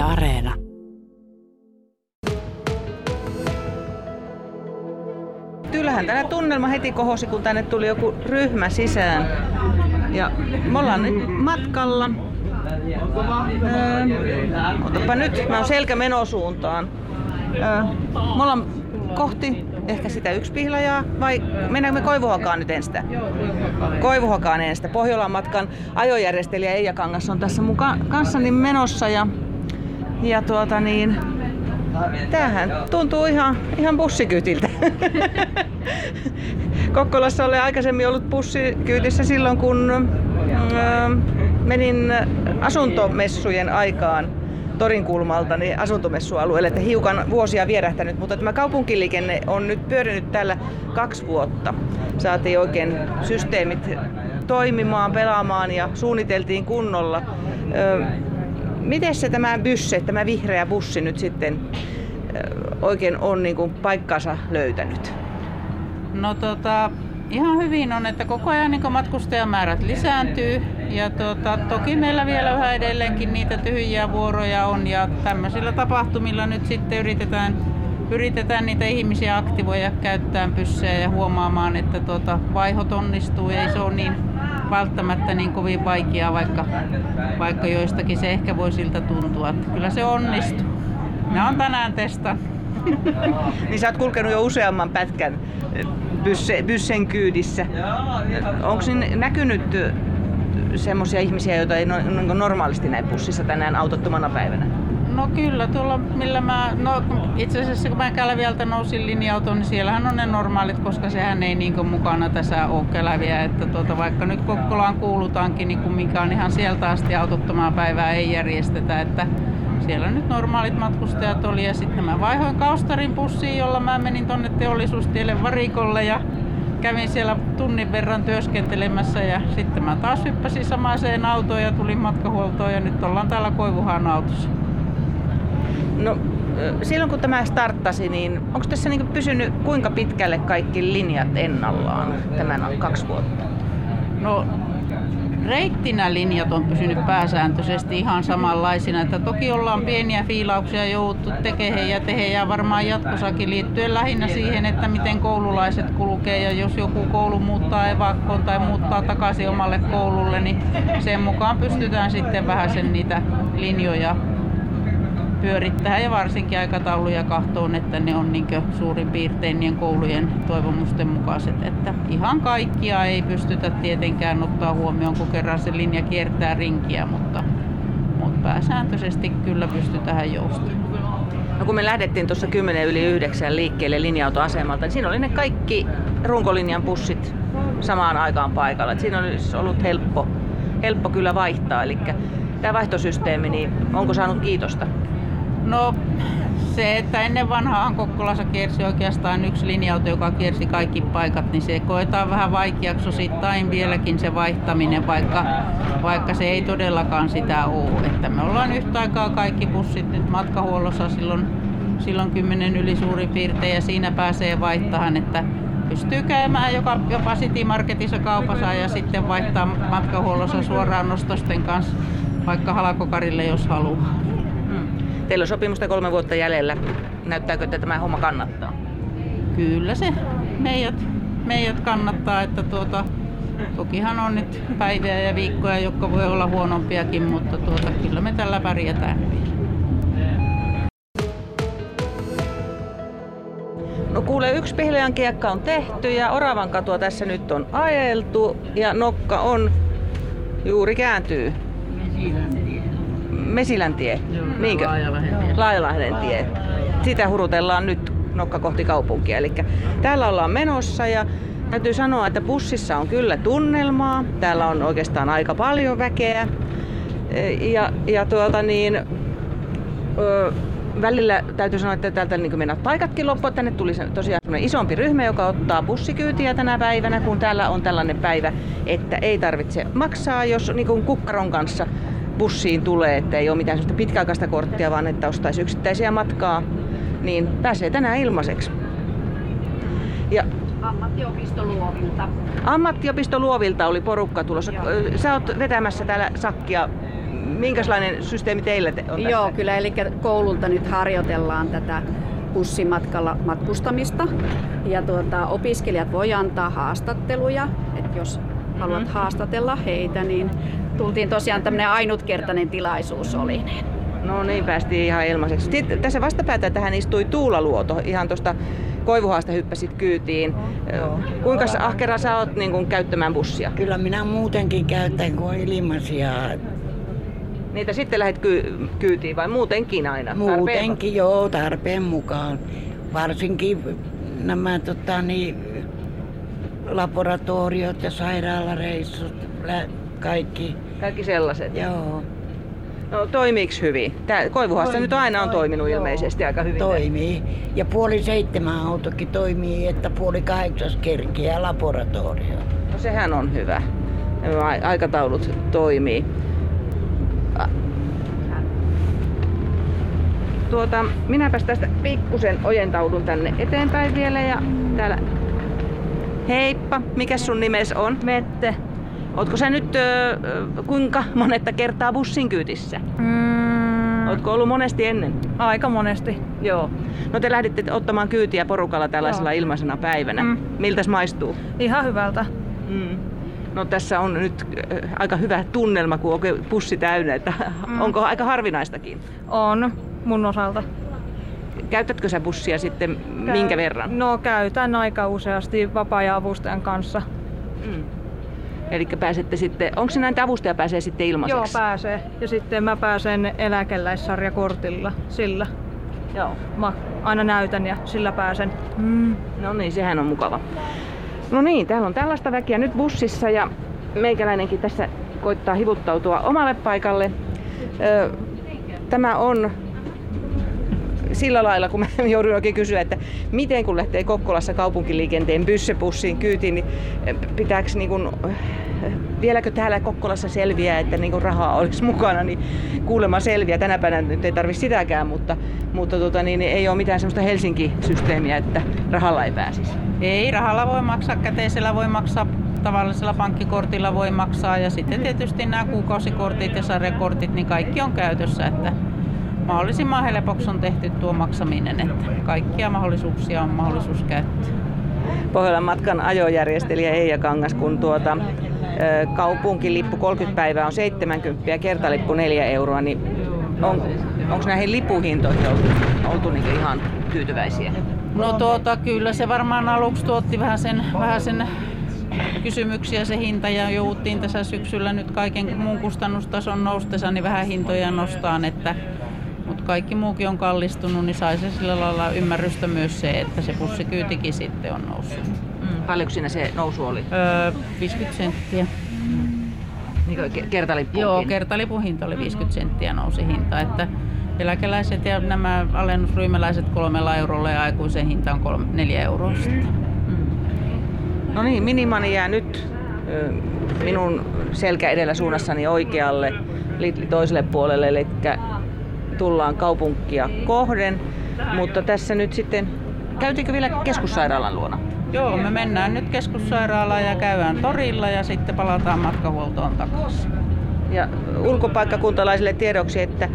Areena. Kyllähän tänne tunnelma heti kohosi, kun tänne tuli joku ryhmä sisään. Ja me ollaan nyt matkalla. Öö, otapa nyt, mä oon selkä menosuuntaan. Öö, me ollaan kohti ehkä sitä yksi pihlajaa vai mennäänkö me Koivuhakaan nyt ensin? Koivuhakaan ensin. Pohjolan matkan ajojärjestelijä Eija Kangas on tässä mun kanssani menossa ja, ja tuota niin, Tämähän tuntuu ihan, ihan bussikyytiltä. Kokkolassa olen aikaisemmin ollut bussikyytissä silloin, kun äh, menin asuntomessujen aikaan torin kulmalta niin asuntomessualueelle, että hiukan vuosia vierähtänyt, mutta tämä kaupunkiliikenne on nyt pyörinyt täällä kaksi vuotta. Saatiin oikein systeemit toimimaan, pelaamaan ja suunniteltiin kunnolla. Miten se tämä bysse, tämä vihreä bussi nyt sitten oikein on niin kuin paikkansa löytänyt? No tota, ihan hyvin on, että koko ajan niin matkustajamäärät lisääntyy ja tota, toki meillä vielä vähän edelleenkin niitä tyhjiä vuoroja on ja tämmöisillä tapahtumilla nyt sitten yritetään, yritetään niitä ihmisiä aktivoida käyttää pyssejä ja huomaamaan, että tuota, vaihot onnistuu. Ei se ole niin välttämättä niin kovin vaikeaa, vaikka, vaikka joistakin se ehkä voi siltä tuntua. Että kyllä se onnistuu. Mä oon tänään testannut. niin sä oot kulkenut jo useamman pätkän bysse, byssen kyydissä. Onko näkynyt semmoisia ihmisiä, joita ei no, no, normaalisti näe bussissa tänään autottomana päivänä? No kyllä, tuolla millä mä, no itse asiassa kun mä Käläviältä nousin linja-autoon, niin siellähän on ne normaalit, koska sehän ei niin mukana tässä ole Käläviä, että tuota, vaikka nyt Kokkolaan kuulutaankin, niin kumminkaan ihan sieltä asti autottomaa päivää ei järjestetä, että siellä nyt normaalit matkustajat oli ja sitten mä vaihoin Kaustarin bussiin, jolla mä menin tonne teollisuustielle varikolle ja kävin siellä tunnin verran työskentelemässä. Ja sitten mä taas hyppäsin samaiseen autoon ja tulin matkahuoltoon ja nyt ollaan täällä Koivuhaan autossa. No silloin kun tämä starttasi, niin onko tässä niin pysynyt kuinka pitkälle kaikki linjat ennallaan tämän kaksi vuotta? No reittinä linjat on pysynyt pääsääntöisesti ihan samanlaisina. Että toki ollaan pieniä fiilauksia jouduttu tekemään ja tehdään ja varmaan jatkossakin liittyen lähinnä siihen, että miten koululaiset kulkee ja jos joku koulu muuttaa evakkoon tai muuttaa takaisin omalle koululle, niin sen mukaan pystytään sitten vähän sen niitä linjoja pyörittää ja varsinkin aikatauluja kahtoon, että ne on niin suurin piirtein niin koulujen toivomusten mukaiset. Että ihan kaikkia ei pystytä tietenkään ottaa huomioon, kun kerran se linja kiertää rinkiä, mutta, mutta pääsääntöisesti kyllä pystytään joustamaan. No kun me lähdettiin tuossa 10 yli 9 liikkeelle linja-autoasemalta, niin siinä oli ne kaikki runkolinjan bussit samaan aikaan paikalla. Et siinä olisi ollut helppo, helppo kyllä vaihtaa. Eli tämä vaihtosysteemi, niin onko saanut kiitosta? No se, että ennen vanhaan Kokkolassa kiersi oikeastaan yksi linja-auto, joka kiersi kaikki paikat, niin se koetaan vähän vaikeaksi osittain vieläkin se vaihtaminen, vaikka, vaikka se ei todellakaan sitä ole. Että me ollaan yhtä aikaa kaikki bussit nyt matkahuollossa silloin, silloin 10 yli suurin piirtein ja siinä pääsee vaihtamaan, että pystyy käymään joka, jopa City Marketissa kaupassa ja sitten vaihtaa matkahuollossa suoraan nostosten kanssa vaikka halakokarille, jos haluaa. Teillä on sopimusta kolme vuotta jäljellä. Näyttääkö, että tämä homma kannattaa? Kyllä se meidät, meidät kannattaa, että tuota, tokihan on nyt päiviä ja viikkoja, jotka voi olla huonompiakin, mutta tuota, kyllä me tällä pärjätään vielä. No kuule, yksi Pihleän kiekka on tehty ja Oravan katua tässä nyt on ajeltu ja nokka on juuri kääntyy. Mesilän tie. Joo, Niinkö? Laajalahden tie. Sitä hurutellaan nyt nokka kohti kaupunkia. Eli täällä ollaan menossa ja täytyy sanoa, että bussissa on kyllä tunnelmaa. Täällä on oikeastaan aika paljon väkeä. Ja, ja tuota niin, ö, välillä täytyy sanoa, että täältä niin mennä paikatkin loppuun. Tänne tuli tosiaan isompi ryhmä, joka ottaa bussikyytiä tänä päivänä, kun täällä on tällainen päivä, että ei tarvitse maksaa, jos niin kukkaron kanssa bussiin tulee, että ei ole mitään sellaista pitkäaikaista korttia, vaan että ostaisi yksittäisiä matkaa, niin pääsee tänään ilmaiseksi. Ja Ammattiopistoluovilta. Ammattiopistoluovilta oli porukka tulossa. Joo. Sä oot vetämässä täällä sakkia. minkälainen systeemi teillä te- on tässä? Joo, kyllä. Eli koululta nyt harjoitellaan tätä bussimatkalla matkustamista. Ja tuota, opiskelijat voi antaa haastatteluja, että jos haluat Mhm. haastatella heitä, niin tultiin tosiaan tämmöinen ainutkertainen tilaisuus oli. Niin. No niin, päästiin ihan ilmaiseksi. Sitten tässä vastapäätä tähän istui Tuula Luoto, ihan tuosta Koivuhaasta hyppäsit kyytiin. Joo. Kuinka ahkera sä oot niin kun, käyttämään bussia? Kyllä minä muutenkin käytän, kun on ilmaisia. Niitä sitten lähdet ky- kyytiin vai muutenkin aina? Muutenkin joo, tarpeen mukaan. Varsinkin nämä tota, niin, laboratoriot ja sairaalareissut, lä- kaikki. Kaikki sellaiset. Joo, No toimiiks hyvin? Tää Koivuhaassa Toimii, nyt aina on toimii, toiminut joo. ilmeisesti aika hyvin. toimii. Ja puoli seitsemän autokin toimii, että puoli kahdeksas kerkiä laboratorio. No sehän on hyvä. Nämä Aikataulut toimii. Tuota, minäpäs tästä pikkusen ojentaudun tänne eteenpäin vielä ja täällä... Heippa, mikä sun nimes on? Mette. Ootko sä nyt ö, kuinka monetta kertaa bussin kyytissä? Mm, Ootko ollut monesti ennen? aika monesti. Joo. No te lähditte ottamaan kyytiä porukalla tällaisella Joo. ilmaisena päivänä. Mm. Miltäs maistuu? Ihan hyvältä. Mm. No tässä on nyt aika hyvä tunnelma, kun on pussi täynnä, että Mm. onko aika harvinaistakin. On mun osalta. Käytätkö sä bussia sitten minkä verran? No käytän aika useasti vapaa-avustajan kanssa. Mm. Eli pääsette sitten, onko se näin, että avustaja pääsee sitten Joo, ilmaiseksi? pääsee. Ja sitten mä pääsen eläkeläissarjakortilla. Sillä Joo. mä aina näytän ja sillä pääsen. Mm. No niin, sehän on mukava. No niin, täällä on tällaista väkeä nyt bussissa ja meikäläinenkin tässä koittaa hivuttautua omalle paikalle. Tämä on sillä lailla, kun mä joudun oikein kysyä, että miten kun lähtee Kokkolassa kaupunkiliikenteen byssebussiin kyytiin, niin pitääkö niin kun, vieläkö täällä Kokkolassa selviää, että niin kun rahaa olisi mukana, niin kuulemma selviää. Tänä päivänä nyt ei tarvitse sitäkään, mutta, mutta tota, niin, ei ole mitään sellaista Helsinki-systeemiä, että rahalla ei pääsisi. Ei, rahalla voi maksaa, käteisellä voi maksaa, tavallisella pankkikortilla voi maksaa ja sitten tietysti nämä kuukausikortit ja sarjakortit, niin kaikki on käytössä, että mahdollisimman helpoksi on tehty tuo maksaminen, että kaikkia mahdollisuuksia on mahdollisuus käyttää. Pohjolan matkan ajojärjestelijä Eija Kangas, kun tuota, kaupunkilippu 30 päivää on 70 ja kertalippu 4 euroa, niin on, onko näihin lipuhintoihin oltu, oltu niinku ihan tyytyväisiä? No tuota, kyllä se varmaan aluksi tuotti vähän sen, vähän sen kysymyksiä se hinta ja jouduttiin tässä syksyllä nyt kaiken muun kustannustason noustessa niin vähän hintoja nostaan, että mutta kaikki muukin on kallistunut, niin sai se sillä lailla ymmärrystä myös se, että se bussikyytikin sitten on noussut. Mm. Paljonko siinä se nousu oli? Öö, 50 senttiä. Niin kertalippuunkin? Joo, kertalipun hinta oli 50 senttiä nousi hinta, että eläkeläiset ja nämä alennusryhmäläiset kolmella eurolla ja aikuisen hinta on kolme, neljä euroa sitten. No niin, minimani jää nyt minun selkä edellä suunnassani oikealle Lidli toiselle puolelle, eli tullaan kaupunkia kohden. Mutta tässä nyt sitten, käytiinkö vielä keskussairaalan luona? Joo, me mennään nyt keskussairaalaan ja käydään torilla ja sitten palataan matkahuoltoon takaisin. Ja ulkopaikkakuntalaisille tiedoksi, että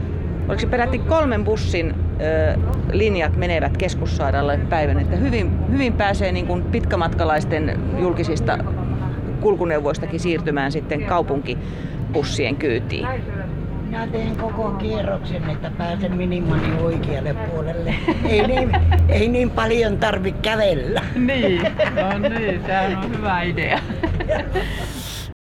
oliko se peräti kolmen bussin ö, linjat menevät keskussairaalalle päivän, että hyvin, hyvin pääsee niin kuin pitkämatkalaisten julkisista kulkuneuvoistakin siirtymään sitten kaupunkibussien kyytiin. Minä teen koko kierroksen, että pääsen minimani oikealle puolelle. Ei niin, ei niin paljon tarvi kävellä. Niin, no niin, sehän on hyvä idea.